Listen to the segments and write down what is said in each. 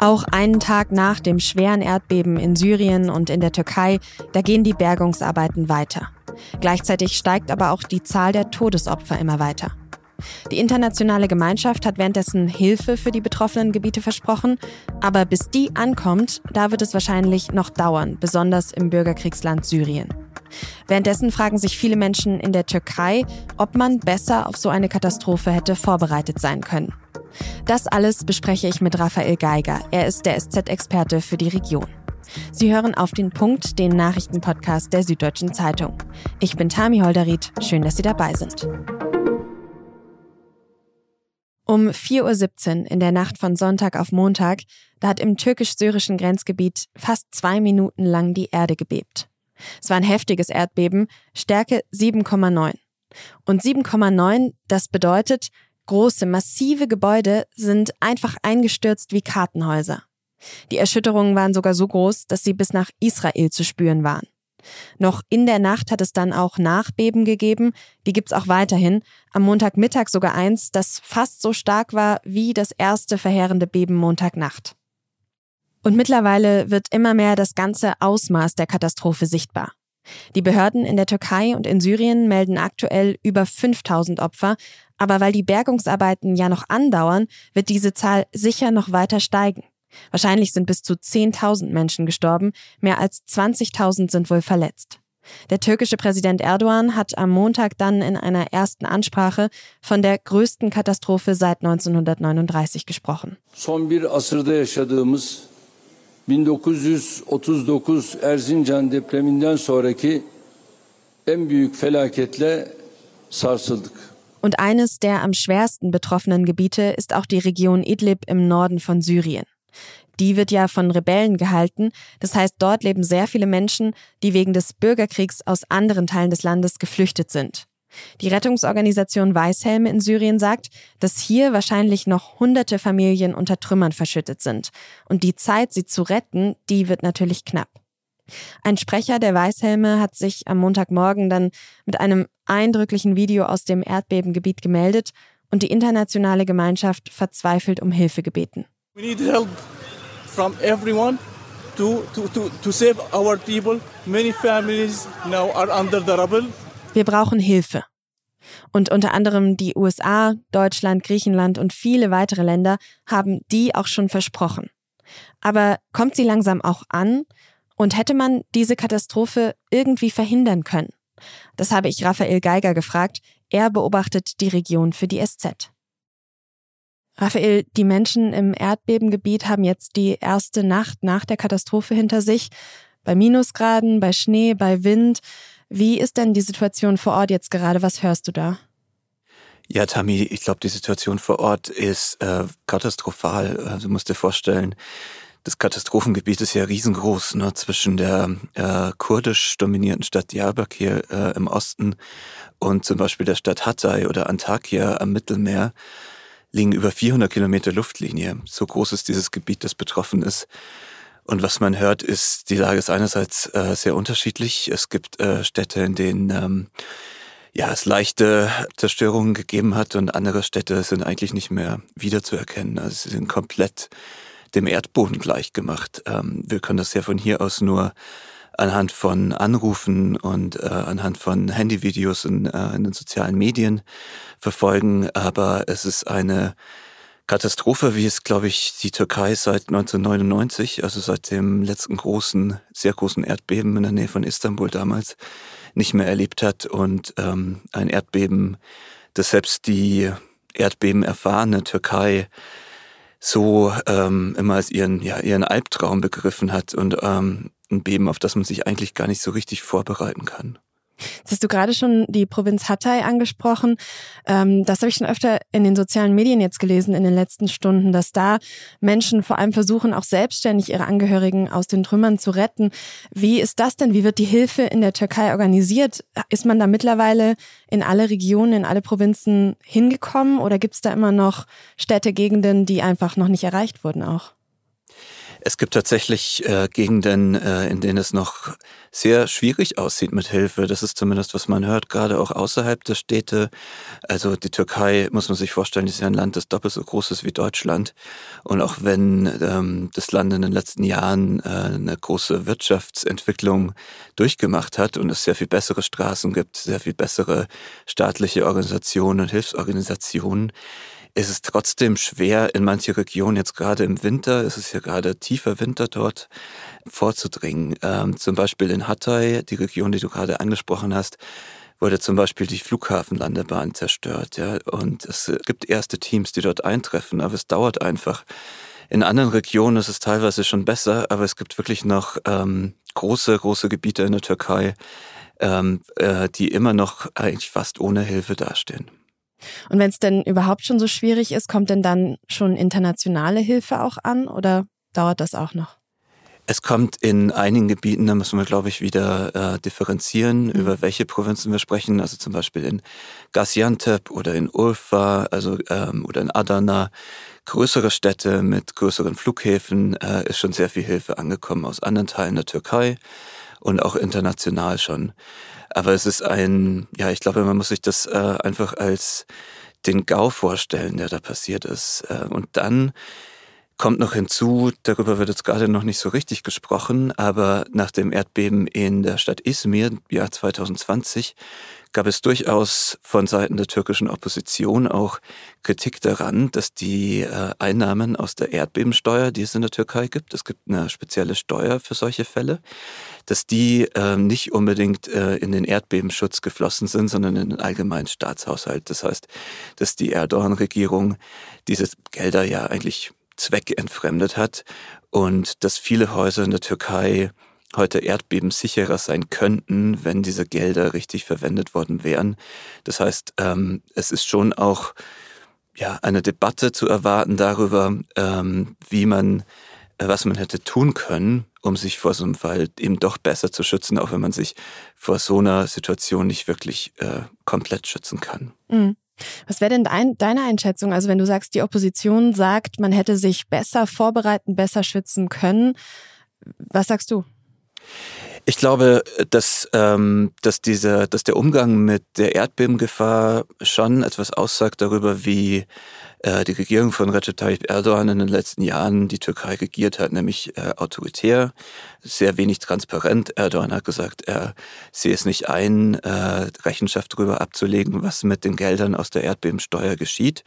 Auch einen Tag nach dem schweren Erdbeben in Syrien und in der Türkei, da gehen die Bergungsarbeiten weiter. Gleichzeitig steigt aber auch die Zahl der Todesopfer immer weiter. Die internationale Gemeinschaft hat währenddessen Hilfe für die betroffenen Gebiete versprochen, aber bis die ankommt, da wird es wahrscheinlich noch dauern, besonders im Bürgerkriegsland Syrien. Währenddessen fragen sich viele Menschen in der Türkei, ob man besser auf so eine Katastrophe hätte vorbereitet sein können. Das alles bespreche ich mit Raphael Geiger. Er ist der SZ-Experte für die Region. Sie hören auf den Punkt, den Nachrichtenpodcast der Süddeutschen Zeitung. Ich bin Tami Holderried. Schön, dass Sie dabei sind. Um 4.17 Uhr in der Nacht von Sonntag auf Montag, da hat im türkisch-syrischen Grenzgebiet fast zwei Minuten lang die Erde gebebt. Es war ein heftiges Erdbeben, Stärke 7,9. Und 7,9, das bedeutet, große, massive Gebäude sind einfach eingestürzt wie Kartenhäuser. Die Erschütterungen waren sogar so groß, dass sie bis nach Israel zu spüren waren. Noch in der Nacht hat es dann auch Nachbeben gegeben, die gibt's auch weiterhin. Am Montagmittag sogar eins, das fast so stark war wie das erste verheerende Beben Montagnacht. Und mittlerweile wird immer mehr das ganze Ausmaß der Katastrophe sichtbar. Die Behörden in der Türkei und in Syrien melden aktuell über 5000 Opfer, aber weil die Bergungsarbeiten ja noch andauern, wird diese Zahl sicher noch weiter steigen. Wahrscheinlich sind bis zu 10.000 Menschen gestorben, mehr als 20.000 sind wohl verletzt. Der türkische Präsident Erdogan hat am Montag dann in einer ersten Ansprache von der größten Katastrophe seit 1939 gesprochen. Son bir asırda yaşadığımız 1939 Erzincan. Und eines der am schwersten betroffenen Gebiete ist auch die Region Idlib im Norden von Syrien. Die wird ja von Rebellen gehalten. Das heißt, dort leben sehr viele Menschen, die wegen des Bürgerkriegs aus anderen Teilen des Landes geflüchtet sind. Die Rettungsorganisation Weißhelme in Syrien sagt, dass hier wahrscheinlich noch hunderte Familien unter Trümmern verschüttet sind. Und die Zeit, sie zu retten, die wird natürlich knapp. Ein Sprecher der Weißhelme hat sich am Montagmorgen dann mit einem eindrücklichen Video aus dem Erdbebengebiet gemeldet und die internationale Gemeinschaft verzweifelt um Hilfe gebeten. We need help from everyone to, to, to, to save our people. Many families now are under the rubble. Wir brauchen Hilfe. Und unter anderem die USA, Deutschland, Griechenland und viele weitere Länder haben die auch schon versprochen. Aber kommt sie langsam auch an? Und hätte man diese Katastrophe irgendwie verhindern können? Das habe ich Raphael Geiger gefragt. Er beobachtet die Region für die SZ. Raphael, die Menschen im Erdbebengebiet haben jetzt die erste Nacht nach der Katastrophe hinter sich. Bei Minusgraden, bei Schnee, bei Wind. Wie ist denn die Situation vor Ort jetzt gerade? Was hörst du da? Ja, Tami, ich glaube, die Situation vor Ort ist äh, katastrophal. Also, du musst dir vorstellen, das Katastrophengebiet ist ja riesengroß, ne, zwischen der äh, kurdisch dominierten Stadt Diyarbakir äh, im Osten und zum Beispiel der Stadt Hatay oder Antakya am Mittelmeer liegen über 400 Kilometer Luftlinie. So groß ist dieses Gebiet, das betroffen ist. Und was man hört, ist, die Lage ist einerseits äh, sehr unterschiedlich. Es gibt äh, Städte, in denen ähm, ja, es leichte Zerstörungen gegeben hat und andere Städte sind eigentlich nicht mehr wiederzuerkennen. Also sie sind komplett dem Erdboden gleich gemacht. Ähm, wir können das ja von hier aus nur anhand von Anrufen und äh, anhand von Handyvideos in, äh, in den sozialen Medien verfolgen. Aber es ist eine Katastrophe, wie es, glaube ich, die Türkei seit 1999, also seit dem letzten großen, sehr großen Erdbeben in der Nähe von Istanbul damals, nicht mehr erlebt hat. Und ähm, ein Erdbeben, das selbst die Erdbeben erfahrene Türkei so ähm, immer als ihren, ja, ihren Albtraum begriffen hat und ähm, ein Beben, auf das man sich eigentlich gar nicht so richtig vorbereiten kann. Jetzt hast du gerade schon die Provinz Hatay angesprochen. Ähm, das habe ich schon öfter in den sozialen Medien jetzt gelesen in den letzten Stunden, dass da Menschen vor allem versuchen, auch selbstständig ihre Angehörigen aus den Trümmern zu retten. Wie ist das denn? Wie wird die Hilfe in der Türkei organisiert? Ist man da mittlerweile in alle Regionen, in alle Provinzen hingekommen oder gibt es da immer noch Städte, Gegenden, die einfach noch nicht erreicht wurden auch? Es gibt tatsächlich äh, Gegenden, äh, in denen es noch sehr schwierig aussieht mit Hilfe. Das ist zumindest, was man hört, gerade auch außerhalb der Städte. Also die Türkei, muss man sich vorstellen, ist ja ein Land, das doppelt so groß ist wie Deutschland. Und auch wenn ähm, das Land in den letzten Jahren äh, eine große Wirtschaftsentwicklung durchgemacht hat und es sehr viel bessere Straßen gibt, sehr viel bessere staatliche Organisationen und Hilfsorganisationen, ist es trotzdem schwer, in manche Regionen, jetzt gerade im Winter, ist es ja gerade tiefer Winter dort, vorzudringen. Ähm, zum Beispiel in Hatay, die Region, die du gerade angesprochen hast, wurde zum Beispiel die Flughafenlandebahn zerstört. Ja, und es gibt erste Teams, die dort eintreffen, aber es dauert einfach. In anderen Regionen ist es teilweise schon besser, aber es gibt wirklich noch ähm, große, große Gebiete in der Türkei, ähm, äh, die immer noch eigentlich fast ohne Hilfe dastehen. Und wenn es denn überhaupt schon so schwierig ist, kommt denn dann schon internationale Hilfe auch an oder dauert das auch noch? Es kommt in einigen Gebieten, da müssen wir, glaube ich, wieder äh, differenzieren, mhm. über welche Provinzen wir sprechen. Also zum Beispiel in Gaziantep oder in Urfa, also ähm, oder in Adana. Größere Städte mit größeren Flughäfen äh, ist schon sehr viel Hilfe angekommen aus anderen Teilen der Türkei und auch international schon. Aber es ist ein, ja, ich glaube, man muss sich das äh, einfach als den GAU vorstellen, der da passiert ist. Äh, und dann kommt noch hinzu, darüber wird jetzt gerade noch nicht so richtig gesprochen, aber nach dem Erdbeben in der Stadt Izmir im Jahr 2020 gab es durchaus von Seiten der türkischen Opposition auch Kritik daran, dass die äh, Einnahmen aus der Erdbebensteuer, die es in der Türkei gibt, es gibt eine spezielle Steuer für solche Fälle, dass die äh, nicht unbedingt äh, in den Erdbebenschutz geflossen sind, sondern in den allgemeinen Staatshaushalt. Das heißt, dass die Erdogan-Regierung diese Gelder ja eigentlich zweckentfremdet hat und dass viele Häuser in der Türkei heute erdbebensicherer sein könnten, wenn diese Gelder richtig verwendet worden wären. Das heißt, ähm, es ist schon auch ja, eine Debatte zu erwarten darüber, ähm, wie man, äh, was man hätte tun können, um sich vor so einem Fall eben doch besser zu schützen, auch wenn man sich vor so einer Situation nicht wirklich äh, komplett schützen kann. Mhm. Was wäre denn dein, deine Einschätzung? Also wenn du sagst, die Opposition sagt, man hätte sich besser vorbereiten, besser schützen können, was sagst du? Ich glaube, dass, ähm, dass, dieser, dass der Umgang mit der Erdbebengefahr schon etwas aussagt darüber, wie äh, die Regierung von Recep Tayyip Erdogan in den letzten Jahren die Türkei regiert hat, nämlich äh, autoritär, sehr wenig transparent. Erdogan hat gesagt, er sehe es nicht ein, äh, Rechenschaft darüber abzulegen, was mit den Geldern aus der Erdbebensteuer geschieht.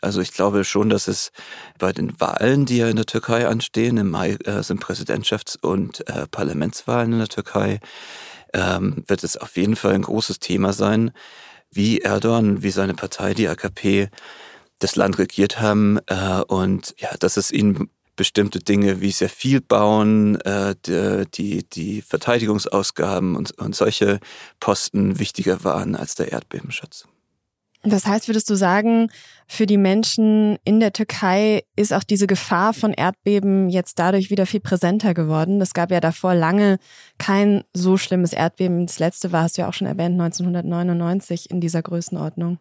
Also ich glaube schon, dass es bei den Wahlen, die ja in der Türkei anstehen, im Mai äh, sind Präsidentschafts- und äh, Parlamentswahlen in der Türkei, ähm, wird es auf jeden Fall ein großes Thema sein, wie Erdogan, wie seine Partei, die AKP, das Land regiert haben äh, und ja, dass es ihnen bestimmte Dinge wie sehr viel bauen, äh, die, die Verteidigungsausgaben und, und solche Posten wichtiger waren als der Erdbebenschutz. Das heißt, würdest du sagen, für die Menschen in der Türkei ist auch diese Gefahr von Erdbeben jetzt dadurch wieder viel präsenter geworden? Es gab ja davor lange kein so schlimmes Erdbeben. Das letzte war, hast du ja auch schon erwähnt, 1999 in dieser Größenordnung.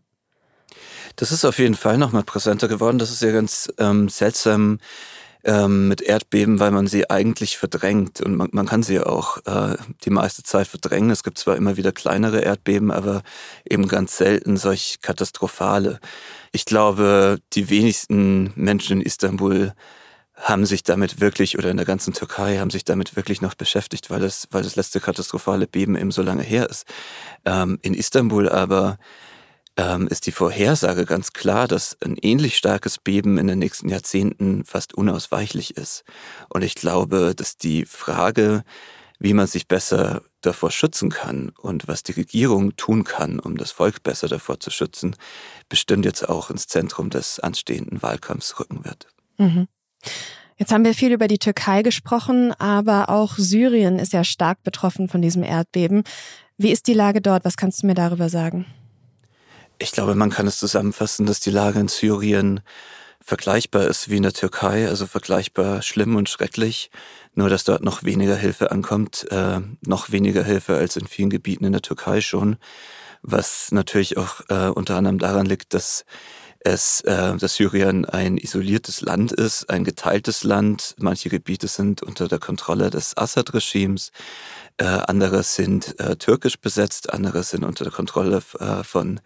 Das ist auf jeden Fall nochmal präsenter geworden. Das ist ja ganz ähm, seltsam ähm, mit Erdbeben, weil man sie eigentlich verdrängt und man, man kann sie ja auch äh, die meiste Zeit verdrängen. Es gibt zwar immer wieder kleinere Erdbeben, aber eben ganz selten solch katastrophale. Ich glaube, die wenigsten Menschen in Istanbul haben sich damit wirklich oder in der ganzen Türkei haben sich damit wirklich noch beschäftigt, weil das, weil das letzte katastrophale Beben eben so lange her ist. Ähm, in Istanbul aber ähm, ist die Vorhersage ganz klar, dass ein ähnlich starkes Beben in den nächsten Jahrzehnten fast unausweichlich ist. Und ich glaube, dass die Frage, wie man sich besser davor schützen kann und was die Regierung tun kann, um das Volk besser davor zu schützen, bestimmt jetzt auch ins Zentrum des anstehenden Wahlkampfs rücken wird. Mhm. Jetzt haben wir viel über die Türkei gesprochen, aber auch Syrien ist ja stark betroffen von diesem Erdbeben. Wie ist die Lage dort? Was kannst du mir darüber sagen? Ich glaube, man kann es zusammenfassen, dass die Lage in Syrien vergleichbar ist wie in der Türkei, also vergleichbar schlimm und schrecklich, nur dass dort noch weniger Hilfe ankommt, äh, noch weniger Hilfe als in vielen Gebieten in der Türkei schon, was natürlich auch äh, unter anderem daran liegt, dass es, äh, dass Syrien ein isoliertes Land ist, ein geteiltes Land. Manche Gebiete sind unter der Kontrolle des Assad-Regimes, äh, andere sind äh, türkisch besetzt, andere sind unter der Kontrolle äh, von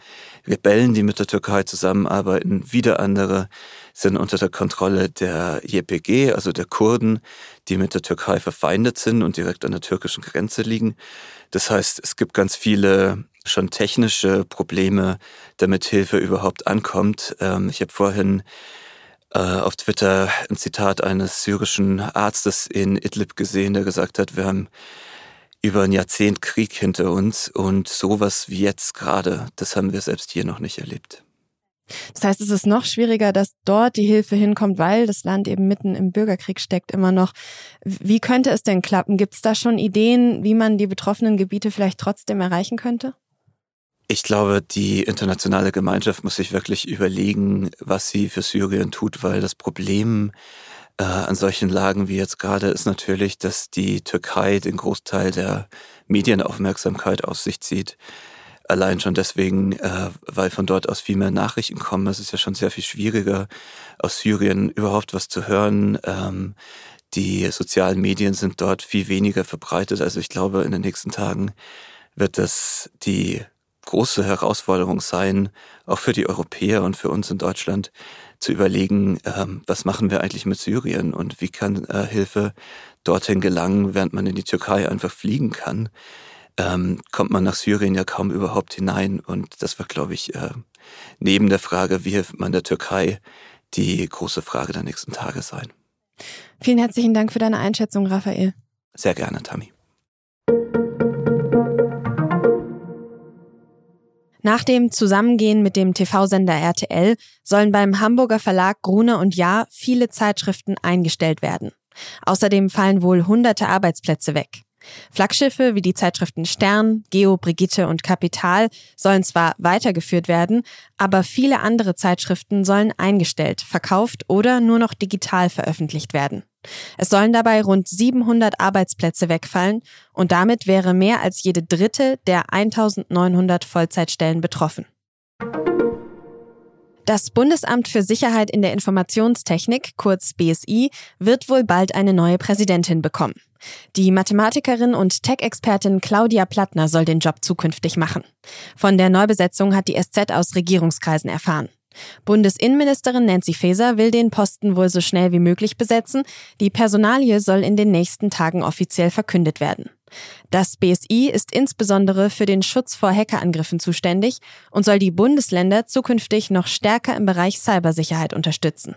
Rebellen, die mit der Türkei zusammenarbeiten. Wieder andere sind unter der Kontrolle der JPG, also der Kurden, die mit der Türkei verfeindet sind und direkt an der türkischen Grenze liegen. Das heißt, es gibt ganz viele schon technische Probleme, damit Hilfe überhaupt ankommt. Ähm, ich habe vorhin äh, auf Twitter ein Zitat eines syrischen Arztes in Idlib gesehen, der gesagt hat, wir haben über ein Jahrzehnt Krieg hinter uns und sowas wie jetzt gerade, das haben wir selbst hier noch nicht erlebt. Das heißt, es ist noch schwieriger, dass dort die Hilfe hinkommt, weil das Land eben mitten im Bürgerkrieg steckt immer noch. Wie könnte es denn klappen? Gibt es da schon Ideen, wie man die betroffenen Gebiete vielleicht trotzdem erreichen könnte? Ich glaube, die internationale Gemeinschaft muss sich wirklich überlegen, was sie für Syrien tut, weil das Problem äh, an solchen Lagen wie jetzt gerade ist natürlich, dass die Türkei den Großteil der Medienaufmerksamkeit auf sich zieht. Allein schon deswegen, äh, weil von dort aus viel mehr Nachrichten kommen. Es ist ja schon sehr viel schwieriger, aus Syrien überhaupt was zu hören. Ähm, die sozialen Medien sind dort viel weniger verbreitet. Also ich glaube, in den nächsten Tagen wird das die große Herausforderung sein, auch für die Europäer und für uns in Deutschland, zu überlegen, ähm, was machen wir eigentlich mit Syrien und wie kann äh, Hilfe dorthin gelangen, während man in die Türkei einfach fliegen kann. Ähm, kommt man nach Syrien ja kaum überhaupt hinein. Und das wird, glaube ich, äh, neben der Frage, wie hilft man der Türkei, die große Frage der nächsten Tage sein. Vielen herzlichen Dank für deine Einschätzung, Raphael. Sehr gerne, Tammy. Nach dem Zusammengehen mit dem TV-Sender RTL sollen beim Hamburger Verlag Gruner und Jahr viele Zeitschriften eingestellt werden. Außerdem fallen wohl hunderte Arbeitsplätze weg. Flaggschiffe wie die Zeitschriften Stern, Geo, Brigitte und Kapital sollen zwar weitergeführt werden, aber viele andere Zeitschriften sollen eingestellt, verkauft oder nur noch digital veröffentlicht werden. Es sollen dabei rund 700 Arbeitsplätze wegfallen und damit wäre mehr als jede dritte der 1900 Vollzeitstellen betroffen. Das Bundesamt für Sicherheit in der Informationstechnik, kurz BSI, wird wohl bald eine neue Präsidentin bekommen. Die Mathematikerin und Tech-Expertin Claudia Plattner soll den Job zukünftig machen. Von der Neubesetzung hat die SZ aus Regierungskreisen erfahren. Bundesinnenministerin Nancy Faeser will den Posten wohl so schnell wie möglich besetzen. Die Personalie soll in den nächsten Tagen offiziell verkündet werden. Das BSI ist insbesondere für den Schutz vor Hackerangriffen zuständig und soll die Bundesländer zukünftig noch stärker im Bereich Cybersicherheit unterstützen.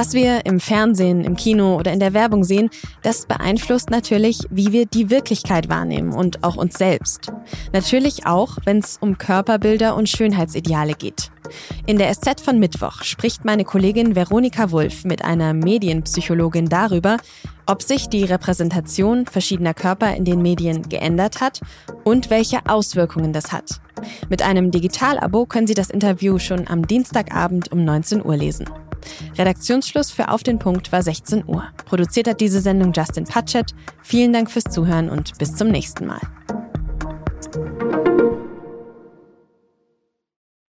Was wir im Fernsehen, im Kino oder in der Werbung sehen, das beeinflusst natürlich, wie wir die Wirklichkeit wahrnehmen und auch uns selbst. Natürlich auch, wenn es um Körperbilder und Schönheitsideale geht. In der SZ von Mittwoch spricht meine Kollegin Veronika Wulff mit einer Medienpsychologin darüber, ob sich die Repräsentation verschiedener Körper in den Medien geändert hat und welche Auswirkungen das hat. Mit einem Digitalabo können Sie das Interview schon am Dienstagabend um 19 Uhr lesen. Redaktionsschluss für Auf den Punkt war 16 Uhr. Produziert hat diese Sendung Justin Patchett. Vielen Dank fürs Zuhören und bis zum nächsten Mal.